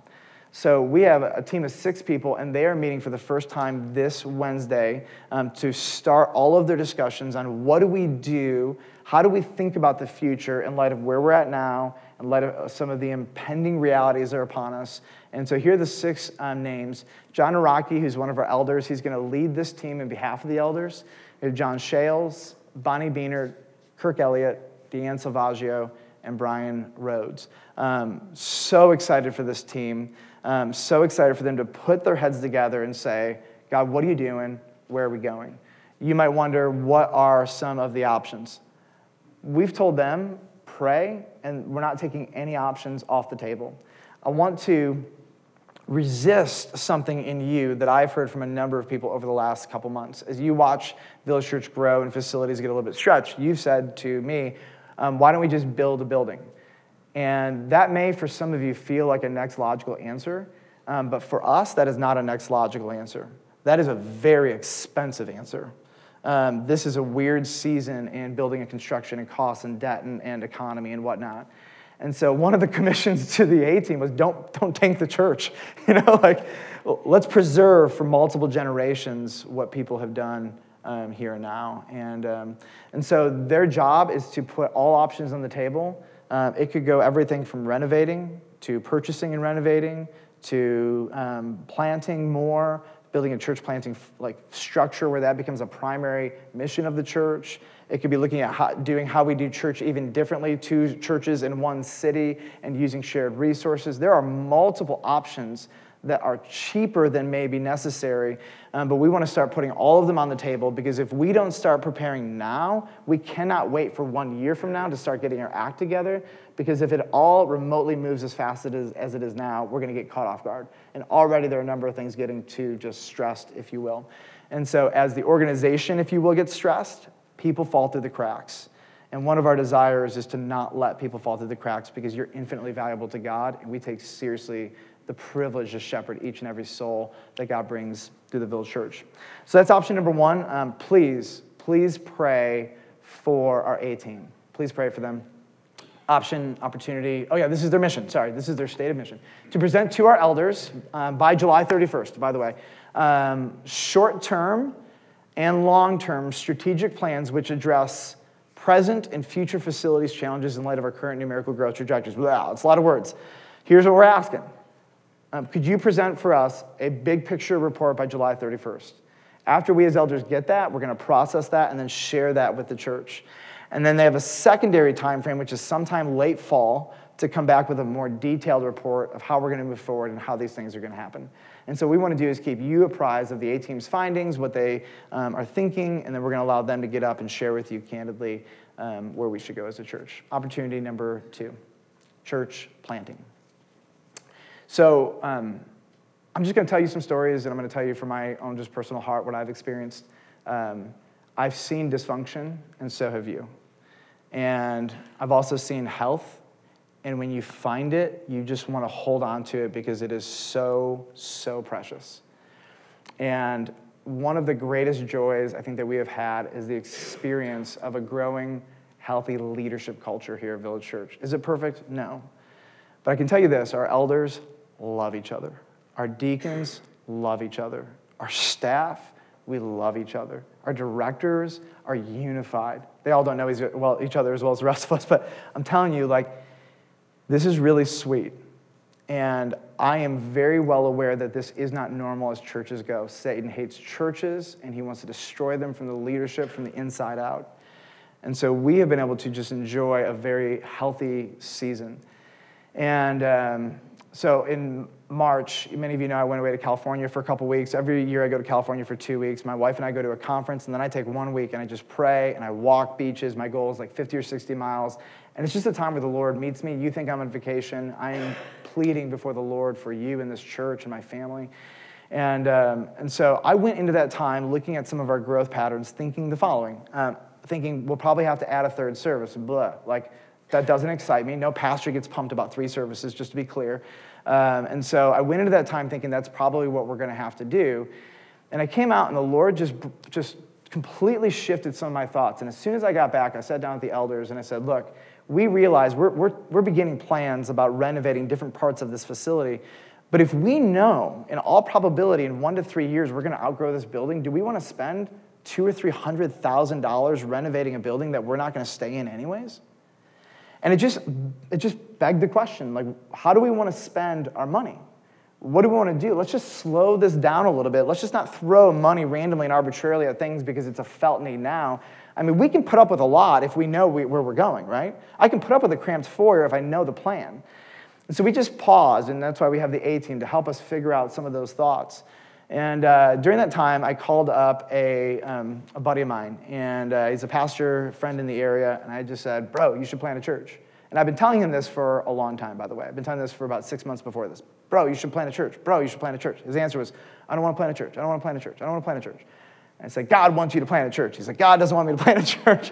So we have a team of six people, and they are meeting for the first time this Wednesday um, to start all of their discussions on what do we do how do we think about the future in light of where we're at now, in light of uh, some of the impending realities that are upon us? And so here are the six um, names. John Araki, who's one of our elders, he's going to lead this team in behalf of the elders. We have John Shales, Bonnie Beaner, Kirk Elliott, Deanne Salvaggio, and Brian Rhodes. Um, so excited for this team. Um, so excited for them to put their heads together and say, God, what are you doing? Where are we going? You might wonder, what are some of the options? We've told them pray, and we're not taking any options off the table. I want to resist something in you that I've heard from a number of people over the last couple months. As you watch Village Church grow and facilities get a little bit stretched, you've said to me, um, why don't we just build a building? And that may, for some of you, feel like a next logical answer, um, but for us, that is not a next logical answer. That is a very expensive answer. Um, this is a weird season in building and construction and costs and debt and, and economy and whatnot. And so one of the [laughs] commissions to the A team was don't, don't tank the church. [laughs] You know, like let's preserve for multiple generations what people have done um, here and now. And, um, and so their job is to put all options on the table. Um, it could go everything from renovating to purchasing and renovating to um, planting more, building a church planting like structure where that becomes a primary mission of the church. It could be looking at how, doing how we do church even differently, two churches in one city and using shared resources. There are multiple options that are cheaper than may be necessary, um, but we want to start putting all of them on the table because if we don't start preparing now, we cannot wait for one year from now to start getting our act together because if it all remotely moves as fast as it is, as it is now, we're going to get caught off guard. And already there are a number of things getting too just stressed, if you will. And so, as the organization, if you will, get stressed, people fall through the cracks. And one of our desires is to not let people fall through the cracks because you're infinitely valuable to God, and we take seriously the privilege to shepherd each and every soul that God brings through the Village Church. So that's option number one. Um, please, please pray for our A team. Please pray for them. Option, opportunity. Oh, yeah, this is their mission. Sorry, this is their state of mission. To present to our elders um, by July 31st, by the way, um, short term and long term strategic plans which address present and future facilities challenges in light of our current numerical growth trajectories. Wow, it's a lot of words. Here's what we're asking um, Could you present for us a big picture report by July 31st? After we as elders get that, we're going to process that and then share that with the church. And then they have a secondary time frame, which is sometime late fall, to come back with a more detailed report of how we're going to move forward and how these things are going to happen. And so what we want to do is keep you apprised of the A team's findings, what they um, are thinking, and then we're going to allow them to get up and share with you candidly um, where we should go as a church. Opportunity number two church planting. So um, I'm just going to tell you some stories, and I'm going to tell you from my own just personal heart what I've experienced. Um, I've seen dysfunction, and so have you. And I've also seen health and when you find it, you just want to hold on to it because it is so, so precious. And one of the greatest joys I think that we have had is the experience of a growing, healthy leadership culture here at Village Church. Is it perfect? No. But I can tell you this our elders love each other, our deacons love each other, our staff, we love each other. Our directors are unified. They all don't know each other as well as the rest of us, but I'm telling you, like, this is really sweet. And I am very well aware that this is not normal as churches go. Satan hates churches and he wants to destroy them from the leadership from the inside out. And so we have been able to just enjoy a very healthy season. And um, so in March, many of you know I went away to California for a couple weeks. Every year I go to California for two weeks. My wife and I go to a conference, and then I take one week and I just pray and I walk beaches. My goal is like 50 or 60 miles. And it's just a time where the Lord meets me. You think I'm on vacation. I am pleading before the Lord for you and this church and my family. And, um, and so I went into that time looking at some of our growth patterns, thinking the following um, thinking we'll probably have to add a third service. Blah. Like, that doesn't excite me. No pastor gets pumped about three services, just to be clear. Um, and so I went into that time thinking that's probably what we're going to have to do. And I came out, and the Lord just, just completely shifted some of my thoughts. And as soon as I got back, I sat down with the elders and I said, Look, we realize we're, we're, we're beginning plans about renovating different parts of this facility. But if we know, in all probability, in one to three years, we're going to outgrow this building, do we want to spend two or three hundred thousand dollars renovating a building that we're not going to stay in anyways? And it just, it just begged the question like, how do we want to spend our money? What do we want to do? Let's just slow this down a little bit. Let's just not throw money randomly and arbitrarily at things because it's a felt need now. I mean, we can put up with a lot if we know we, where we're going, right? I can put up with a cramped foyer if I know the plan. And so we just paused, and that's why we have the A team to help us figure out some of those thoughts. And uh, during that time, I called up a, um, a buddy of mine, and uh, he's a pastor friend in the area, and I just said, Bro, you should plant a church. And I've been telling him this for a long time, by the way. I've been telling this for about six months before this. Bro, you should plant a church. Bro, you should plant a church. His answer was, I don't want to plant a church. I don't want to plant a church. I don't want to plant a church. And I said, God wants you to plant a church. He's like, God doesn't want me to [laughs] plant a church.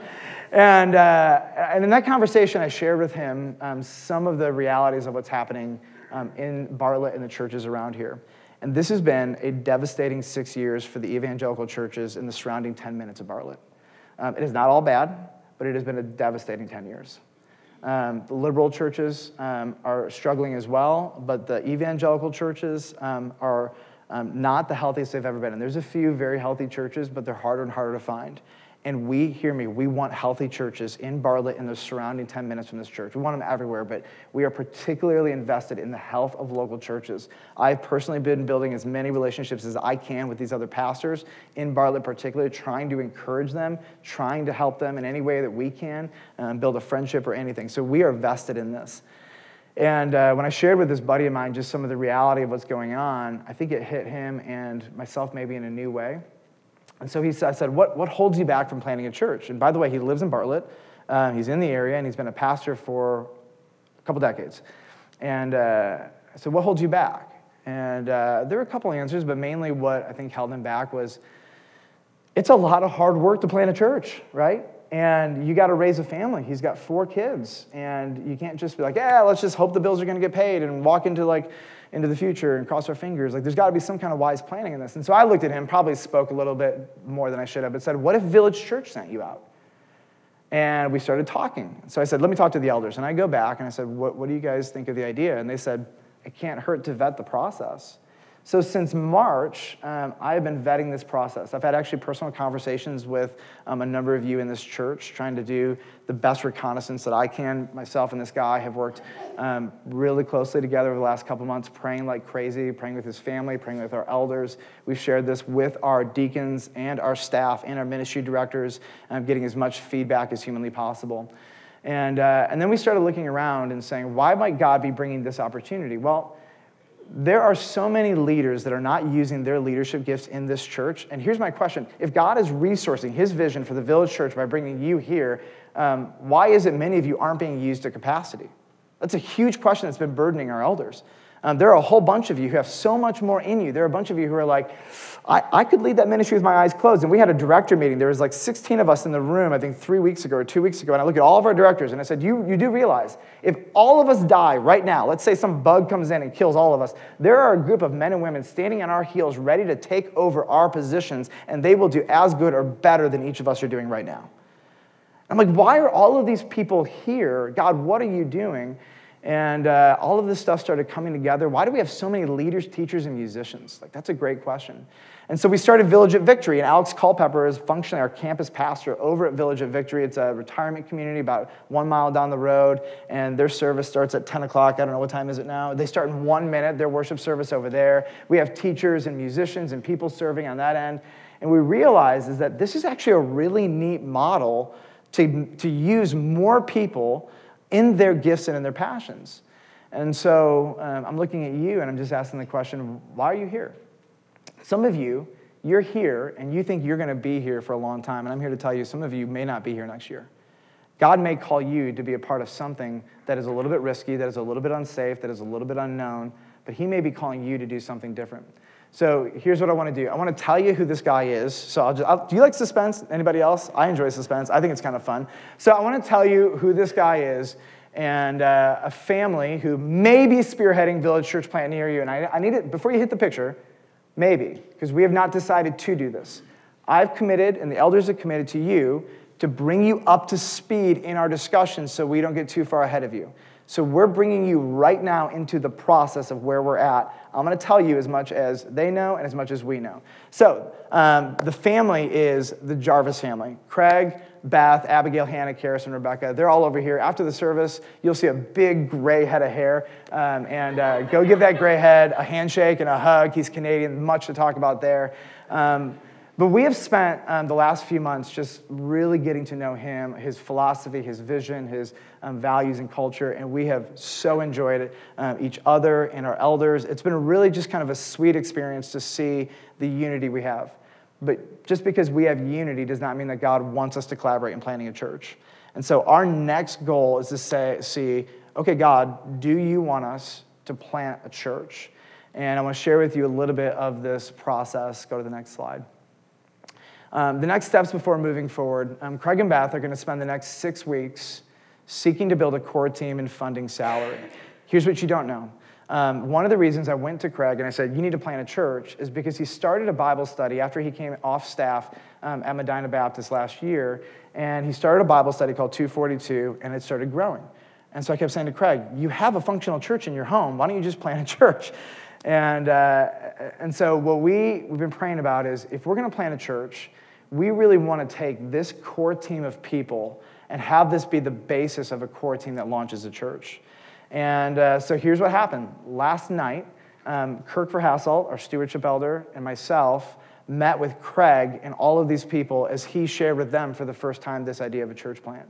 And, uh, and in that conversation, I shared with him um, some of the realities of what's happening um, in Bartlett and the churches around here. And this has been a devastating six years for the evangelical churches in the surrounding 10 minutes of Bartlett. Um, it is not all bad, but it has been a devastating 10 years. Um, the liberal churches um, are struggling as well, but the evangelical churches um, are um, not the healthiest they've ever been. And there's a few very healthy churches, but they're harder and harder to find. And we, hear me, we want healthy churches in Bartlett and the surrounding 10 minutes from this church. We want them everywhere, but we are particularly invested in the health of local churches. I've personally been building as many relationships as I can with these other pastors in Bartlett, particularly, trying to encourage them, trying to help them in any way that we can, um, build a friendship or anything. So we are vested in this. And uh, when I shared with this buddy of mine just some of the reality of what's going on, I think it hit him and myself maybe in a new way. And so he I said, what, what holds you back from planting a church? And by the way, he lives in Bartlett. Uh, he's in the area, and he's been a pastor for a couple decades. And uh, I said, what holds you back? And uh, there were a couple answers, but mainly what I think held him back was it's a lot of hard work to plant a church, right? And you got to raise a family. He's got four kids, and you can't just be like, yeah, let's just hope the bills are going to get paid and walk into like into the future and cross our fingers. Like, there's got to be some kind of wise planning in this. And so I looked at him, probably spoke a little bit more than I should have, but said, What if Village Church sent you out? And we started talking. So I said, Let me talk to the elders. And I go back and I said, What, what do you guys think of the idea? And they said, It can't hurt to vet the process. So since March, um, I've been vetting this process. I've had actually personal conversations with um, a number of you in this church, trying to do the best reconnaissance that I can. Myself and this guy have worked um, really closely together over the last couple months, praying like crazy, praying with his family, praying with our elders. We've shared this with our deacons and our staff and our ministry directors, um, getting as much feedback as humanly possible. And, uh, and then we started looking around and saying, why might God be bringing this opportunity? Well, there are so many leaders that are not using their leadership gifts in this church. And here's my question If God is resourcing his vision for the village church by bringing you here, um, why is it many of you aren't being used to capacity? That's a huge question that's been burdening our elders. Um, there are a whole bunch of you who have so much more in you. There are a bunch of you who are like, I, I could lead that ministry with my eyes closed. And we had a director meeting. There was like 16 of us in the room, I think three weeks ago or two weeks ago. And I looked at all of our directors and I said, you, you do realize if all of us die right now, let's say some bug comes in and kills all of us, there are a group of men and women standing on our heels ready to take over our positions, and they will do as good or better than each of us are doing right now. I'm like, why are all of these people here? God, what are you doing? And uh, all of this stuff started coming together. Why do we have so many leaders, teachers, and musicians? Like, that's a great question. And so we started Village at Victory, and Alex Culpepper is functionally our campus pastor over at Village at Victory. It's a retirement community about one mile down the road, and their service starts at 10 o'clock. I don't know what time is it now. They start in one minute, their worship service over there. We have teachers and musicians and people serving on that end. And we realize is that this is actually a really neat model to, to use more people in their gifts and in their passions. And so um, I'm looking at you and I'm just asking the question why are you here? Some of you, you're here and you think you're going to be here for a long time. And I'm here to tell you, some of you may not be here next year. God may call you to be a part of something that is a little bit risky, that is a little bit unsafe, that is a little bit unknown, but He may be calling you to do something different. So here's what I want to do. I want to tell you who this guy is. So I'll just, I'll, do you like suspense? Anybody else? I enjoy suspense. I think it's kind of fun. So I want to tell you who this guy is and uh, a family who may be spearheading Village Church Plant near you. And I, I need it, before you hit the picture, maybe, because we have not decided to do this. I've committed, and the elders have committed to you to bring you up to speed in our discussions so we don't get too far ahead of you. So we're bringing you right now into the process of where we're at. I'm going to tell you as much as they know and as much as we know. So um, the family is the Jarvis family. Craig, Beth, Abigail, Hannah, Karis, and Rebecca. They're all over here. After the service, you'll see a big gray head of hair. Um, and uh, go give that gray head a handshake and a hug. He's Canadian, much to talk about there. Um, but we have spent um, the last few months just really getting to know him, his philosophy, his vision, his um, values and culture, and we have so enjoyed it, um, each other and our elders. It's been really just kind of a sweet experience to see the unity we have. But just because we have unity does not mean that God wants us to collaborate in planning a church. And so our next goal is to say, see, okay, God, do you want us to plant a church? And I want to share with you a little bit of this process. Go to the next slide. Um, the next steps before moving forward um, Craig and Beth are going to spend the next six weeks seeking to build a core team and funding salary. Here's what you don't know. Um, one of the reasons I went to Craig and I said, You need to plant a church is because he started a Bible study after he came off staff um, at Medina Baptist last year. And he started a Bible study called 242, and it started growing. And so I kept saying to Craig, You have a functional church in your home. Why don't you just plant a [laughs] church? And, uh, and so what we, we've been praying about is if we're going to plant a church, we really want to take this core team of people and have this be the basis of a core team that launches a church. And uh, so here's what happened. Last night, um, Kirk Verhassel, our stewardship elder, and myself met with Craig and all of these people as he shared with them for the first time this idea of a church plant.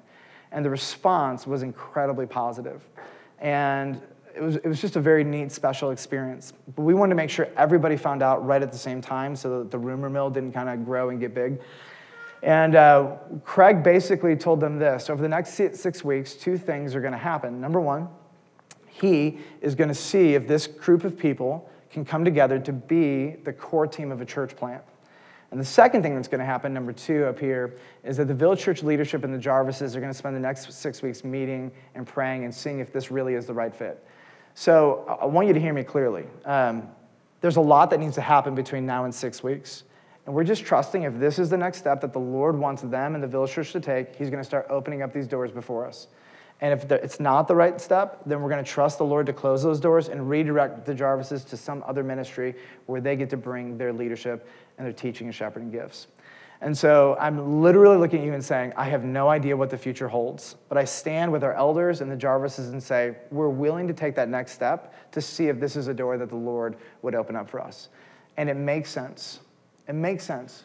And the response was incredibly positive. And it was, it was just a very neat, special experience. But we wanted to make sure everybody found out right at the same time so that the rumor mill didn't kind of grow and get big. And uh, Craig basically told them this over the next six weeks, two things are going to happen. Number one, he is going to see if this group of people can come together to be the core team of a church plant. And the second thing that's going to happen, number two up here, is that the Village Church leadership and the Jarvises are going to spend the next six weeks meeting and praying and seeing if this really is the right fit. So I want you to hear me clearly. Um, there's a lot that needs to happen between now and six weeks. And we're just trusting if this is the next step that the Lord wants them and the Village Church to take, He's going to start opening up these doors before us. And if it's not the right step, then we're going to trust the Lord to close those doors and redirect the Jarvises to some other ministry where they get to bring their leadership and their teaching and shepherding gifts. And so I'm literally looking at you and saying, I have no idea what the future holds, but I stand with our elders and the Jarvises and say, we're willing to take that next step to see if this is a door that the Lord would open up for us. And it makes sense. It makes sense.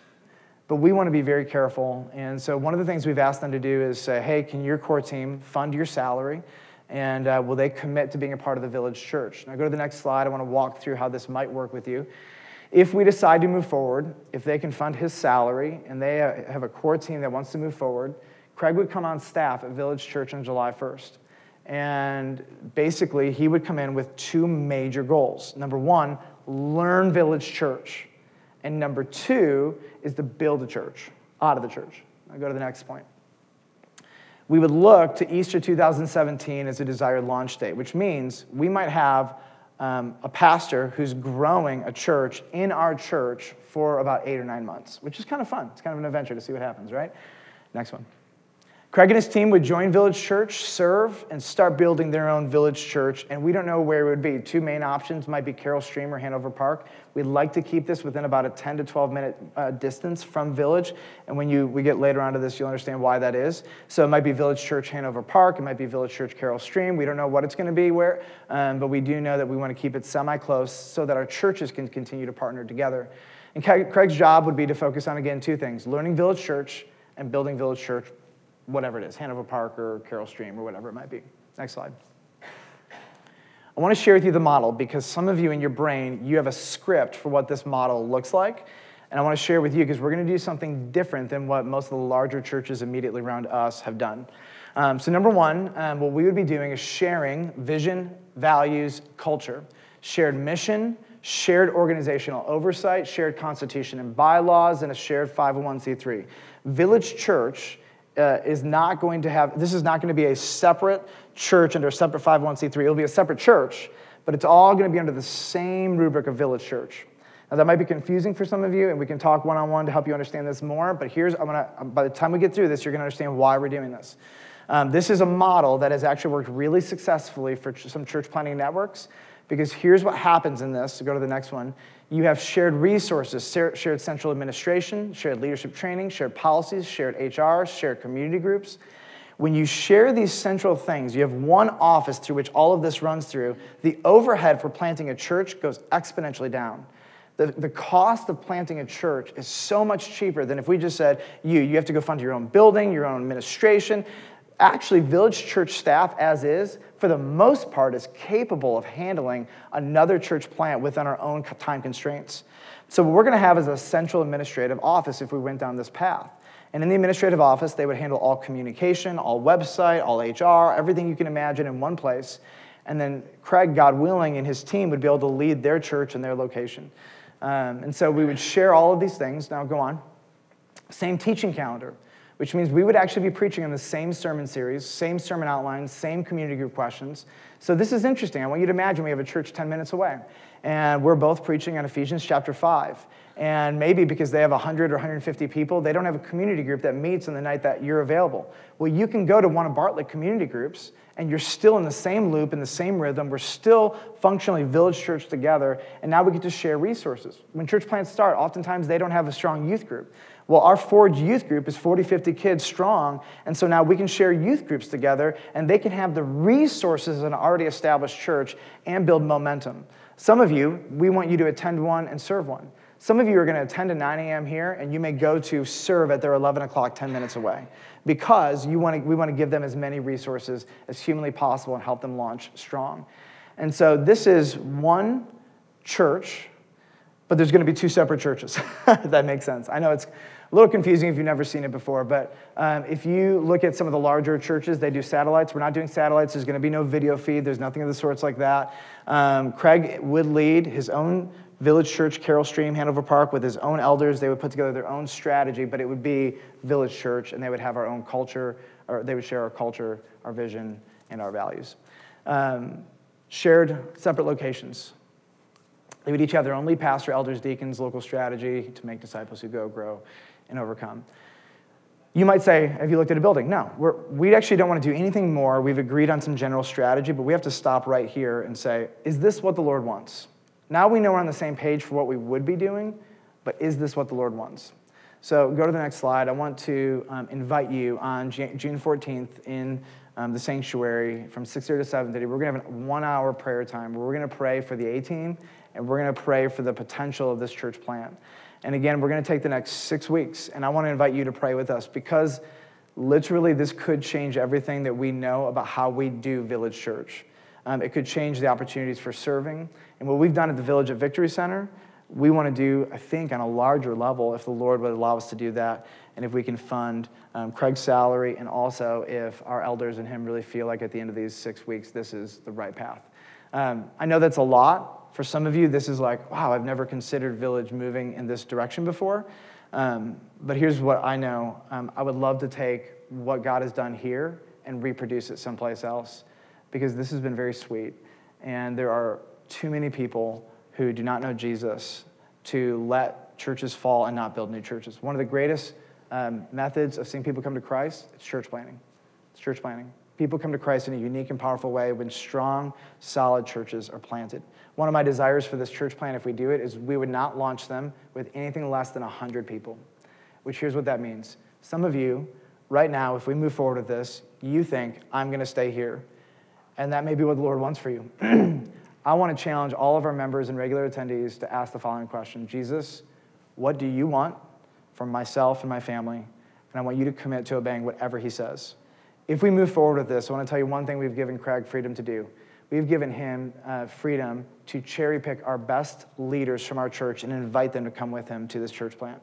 But we want to be very careful. And so, one of the things we've asked them to do is say, hey, can your core team fund your salary? And uh, will they commit to being a part of the village church? Now, go to the next slide. I want to walk through how this might work with you. If we decide to move forward, if they can fund his salary and they have a core team that wants to move forward, Craig would come on staff at Village Church on July 1st. And basically, he would come in with two major goals. Number one, learn Village Church. And number two is to build a church out of the church. I'll go to the next point. We would look to Easter 2017 as a desired launch date, which means we might have um, a pastor who's growing a church in our church for about eight or nine months, which is kind of fun. It's kind of an adventure to see what happens, right? Next one. Craig and his team would join Village Church, serve, and start building their own Village Church. And we don't know where it would be. Two main options might be Carol Stream or Hanover Park. We'd like to keep this within about a 10 to 12 minute uh, distance from Village. And when you, we get later onto this, you'll understand why that is. So it might be Village Church Hanover Park. It might be Village Church Carol Stream. We don't know what it's going to be where, um, but we do know that we want to keep it semi close so that our churches can continue to partner together. And Craig's job would be to focus on, again, two things learning Village Church and building Village Church whatever it is, Hanover Park or Carol Stream or whatever it might be. Next slide. I want to share with you the model because some of you in your brain, you have a script for what this model looks like. And I want to share with you because we're going to do something different than what most of the larger churches immediately around us have done. Um, so, number one, um, what we would be doing is sharing vision, values, culture, shared mission, shared organizational oversight, shared constitution and bylaws, and a shared 501c3. Village Church uh, is not going to have, this is not going to be a separate church under a separate 501c3. It'll be a separate church, but it's all going to be under the same rubric of village church. Now, that might be confusing for some of you, and we can talk one on one to help you understand this more. But here's, I'm gonna, by the time we get through this, you're to understand why we're doing this. Um, this is a model that has actually worked really successfully for ch- some church planting networks because here's what happens in this. So go to the next one. You have shared resources, shared central administration, shared leadership training, shared policies, shared HR, shared community groups. When you share these central things, you have one office through which all of this runs through, the overhead for planting a church goes exponentially down. The, the cost of planting a church is so much cheaper than if we just said, you, you have to go fund your own building, your own administration. Actually, village church staff, as is, for the most part, is capable of handling another church plant within our own time constraints. So, what we're going to have is a central administrative office if we went down this path. And in the administrative office, they would handle all communication, all website, all HR, everything you can imagine in one place. And then Craig, God willing, and his team would be able to lead their church and their location. Um, and so we would share all of these things. Now, go on. Same teaching calendar, which means we would actually be preaching on the same sermon series, same sermon outlines, same community group questions. So this is interesting. I want you to imagine we have a church 10 minutes away, and we're both preaching on Ephesians chapter 5. And maybe because they have 100 or 150 people, they don't have a community group that meets on the night that you're available. Well, you can go to one of Bartlett community groups and you're still in the same loop, in the same rhythm. We're still functionally village church together, and now we get to share resources. When church plants start, oftentimes they don't have a strong youth group. Well, our Forge youth group is 40, 50 kids strong, and so now we can share youth groups together, and they can have the resources of an already established church and build momentum. Some of you, we want you to attend one and serve one. Some of you are going to attend at 9 a.m. here, and you may go to serve at their 11 o'clock, 10 minutes away, because you want to, we want to give them as many resources as humanly possible and help them launch strong. And so this is one church, but there's going to be two separate churches. [laughs] that makes sense. I know it's a little confusing if you've never seen it before, but um, if you look at some of the larger churches, they do satellites. We're not doing satellites. There's going to be no video feed. There's nothing of the sorts like that. Um, Craig would lead his own Village Church, Carol Stream, Hanover Park, with his own elders. They would put together their own strategy, but it would be Village Church, and they would have our own culture, or they would share our culture, our vision, and our values. Um, shared separate locations. They would each have their own lead pastor, elders, deacons, local strategy to make disciples who go, grow, and overcome. You might say, Have you looked at a building? No. We actually don't want to do anything more. We've agreed on some general strategy, but we have to stop right here and say, Is this what the Lord wants? Now we know we're on the same page for what we would be doing, but is this what the Lord wants? So go to the next slide. I want to um, invite you on June 14th in um, the sanctuary from 6:30 to 7:30. We're going to have a one-hour prayer time where we're going to pray for the A team and we're going to pray for the potential of this church plant. And again, we're going to take the next six weeks, and I want to invite you to pray with us because literally this could change everything that we know about how we do Village Church. Um, it could change the opportunities for serving. And what we've done at the Village at Victory Center, we want to do, I think, on a larger level if the Lord would allow us to do that, and if we can fund um, Craig's salary, and also if our elders and him really feel like at the end of these six weeks, this is the right path. Um, I know that's a lot. For some of you, this is like, wow, I've never considered Village moving in this direction before. Um, but here's what I know um, I would love to take what God has done here and reproduce it someplace else because this has been very sweet. And there are too many people who do not know Jesus to let churches fall and not build new churches. One of the greatest um, methods of seeing people come to Christ is church planting. It's church planting. People come to Christ in a unique and powerful way when strong, solid churches are planted. One of my desires for this church plan, if we do it, is we would not launch them with anything less than 100 people. Which here's what that means. Some of you, right now, if we move forward with this, you think, I'm going to stay here. And that may be what the Lord wants for you. [clears throat] I want to challenge all of our members and regular attendees to ask the following question Jesus, what do you want from myself and my family? And I want you to commit to obeying whatever he says. If we move forward with this, I want to tell you one thing we've given Craig freedom to do. We've given him uh, freedom to cherry pick our best leaders from our church and invite them to come with him to this church plant.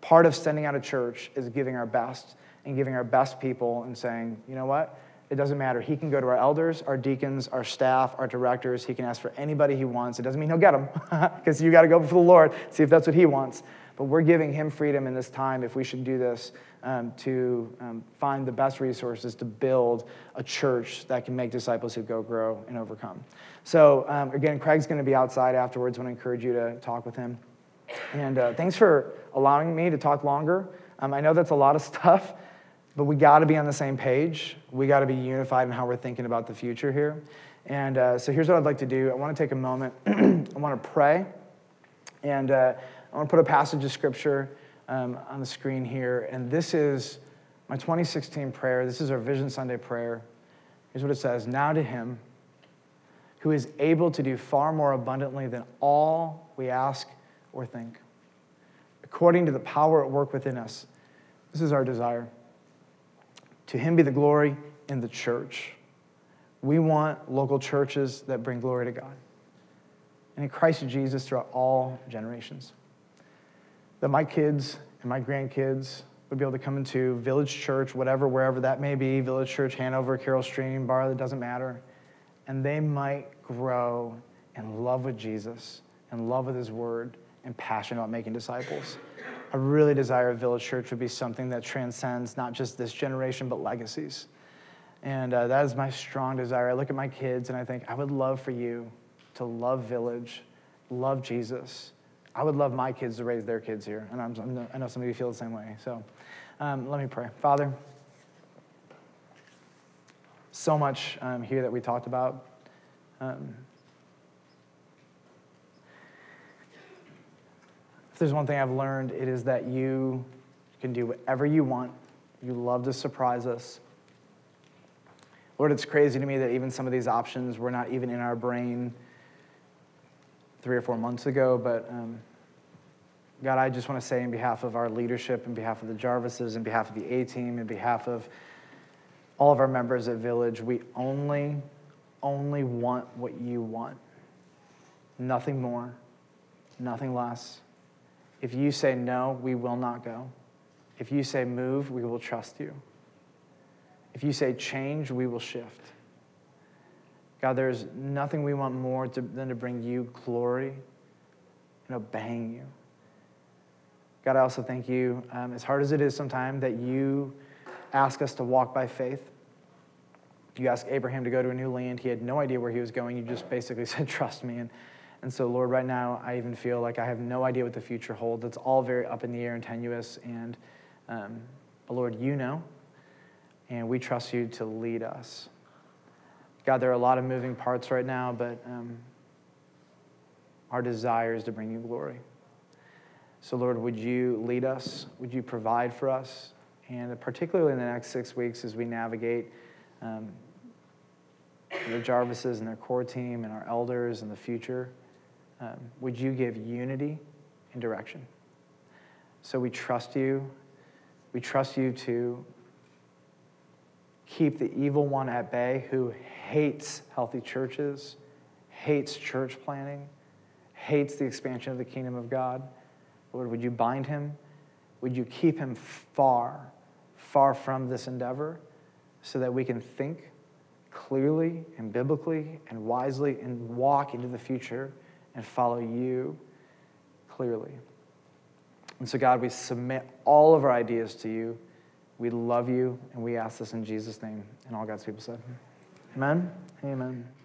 Part of sending out a church is giving our best and giving our best people and saying, you know what? It doesn't matter. He can go to our elders, our deacons, our staff, our directors. He can ask for anybody he wants. It doesn't mean he'll get them, because [laughs] you got to go before the Lord, see if that's what he wants. But we're giving him freedom in this time, if we should do this, um, to um, find the best resources to build a church that can make disciples who go, grow, and overcome. So, um, again, Craig's going to be outside afterwards. I want to encourage you to talk with him. And uh, thanks for allowing me to talk longer. Um, I know that's a lot of [laughs] stuff. But we got to be on the same page. We got to be unified in how we're thinking about the future here. And uh, so here's what I'd like to do I want to take a moment, [clears throat] I want to pray. And uh, I want to put a passage of scripture um, on the screen here. And this is my 2016 prayer. This is our Vision Sunday prayer. Here's what it says Now to him who is able to do far more abundantly than all we ask or think, according to the power at work within us. This is our desire to him be the glory in the church. We want local churches that bring glory to God. And in Christ Jesus throughout all generations. That my kids and my grandkids would be able to come into Village Church, whatever, wherever that may be, Village Church, Hanover, Carol Stream, Bar, that doesn't matter, and they might grow in love with Jesus, in love with His Word, and passionate about making disciples. I really desire Village Church would be something that transcends not just this generation, but legacies. And uh, that is my strong desire. I look at my kids and I think, I would love for you to love Village, love Jesus. I would love my kids to raise their kids here. And I'm, i know some of you feel the same way. So um, let me pray. Father, so much um, here that we talked about. Um, if there's one thing I've learned, it is that you can do whatever you want. You love to surprise us. Lord, it's crazy to me that even some of these options were not even in our brain three or four months ago. But um, God, I just want to say, in behalf of our leadership, in behalf of the Jarvises, in behalf of the A team, in behalf of all of our members at Village, we only, only want what you want. Nothing more, nothing less. If you say no, we will not go. If you say move, we will trust you. If you say change, we will shift. God, there's nothing we want more to, than to bring you glory and obeying you. God, I also thank you, um, as hard as it is sometimes, that you ask us to walk by faith. You ask Abraham to go to a new land. He had no idea where he was going. You just basically [laughs] said, Trust me. And, and so, Lord, right now, I even feel like I have no idea what the future holds. It's all very up in the air and tenuous. And, um, but Lord, you know and we trust you to lead us. God, there are a lot of moving parts right now, but um, our desire is to bring you glory. So, Lord, would you lead us? Would you provide for us? And particularly in the next six weeks as we navigate um, the Jarvises and their core team and our elders and the future, um, would you give unity and direction? So we trust you. We trust you to keep the evil one at bay who hates healthy churches, hates church planting, hates the expansion of the kingdom of God. Lord, would you bind him? Would you keep him far, far from this endeavor so that we can think clearly and biblically and wisely and walk into the future and follow you clearly? And so, God, we submit all of our ideas to you. We love you, and we ask this in Jesus' name. And all God's people said, Amen. Amen.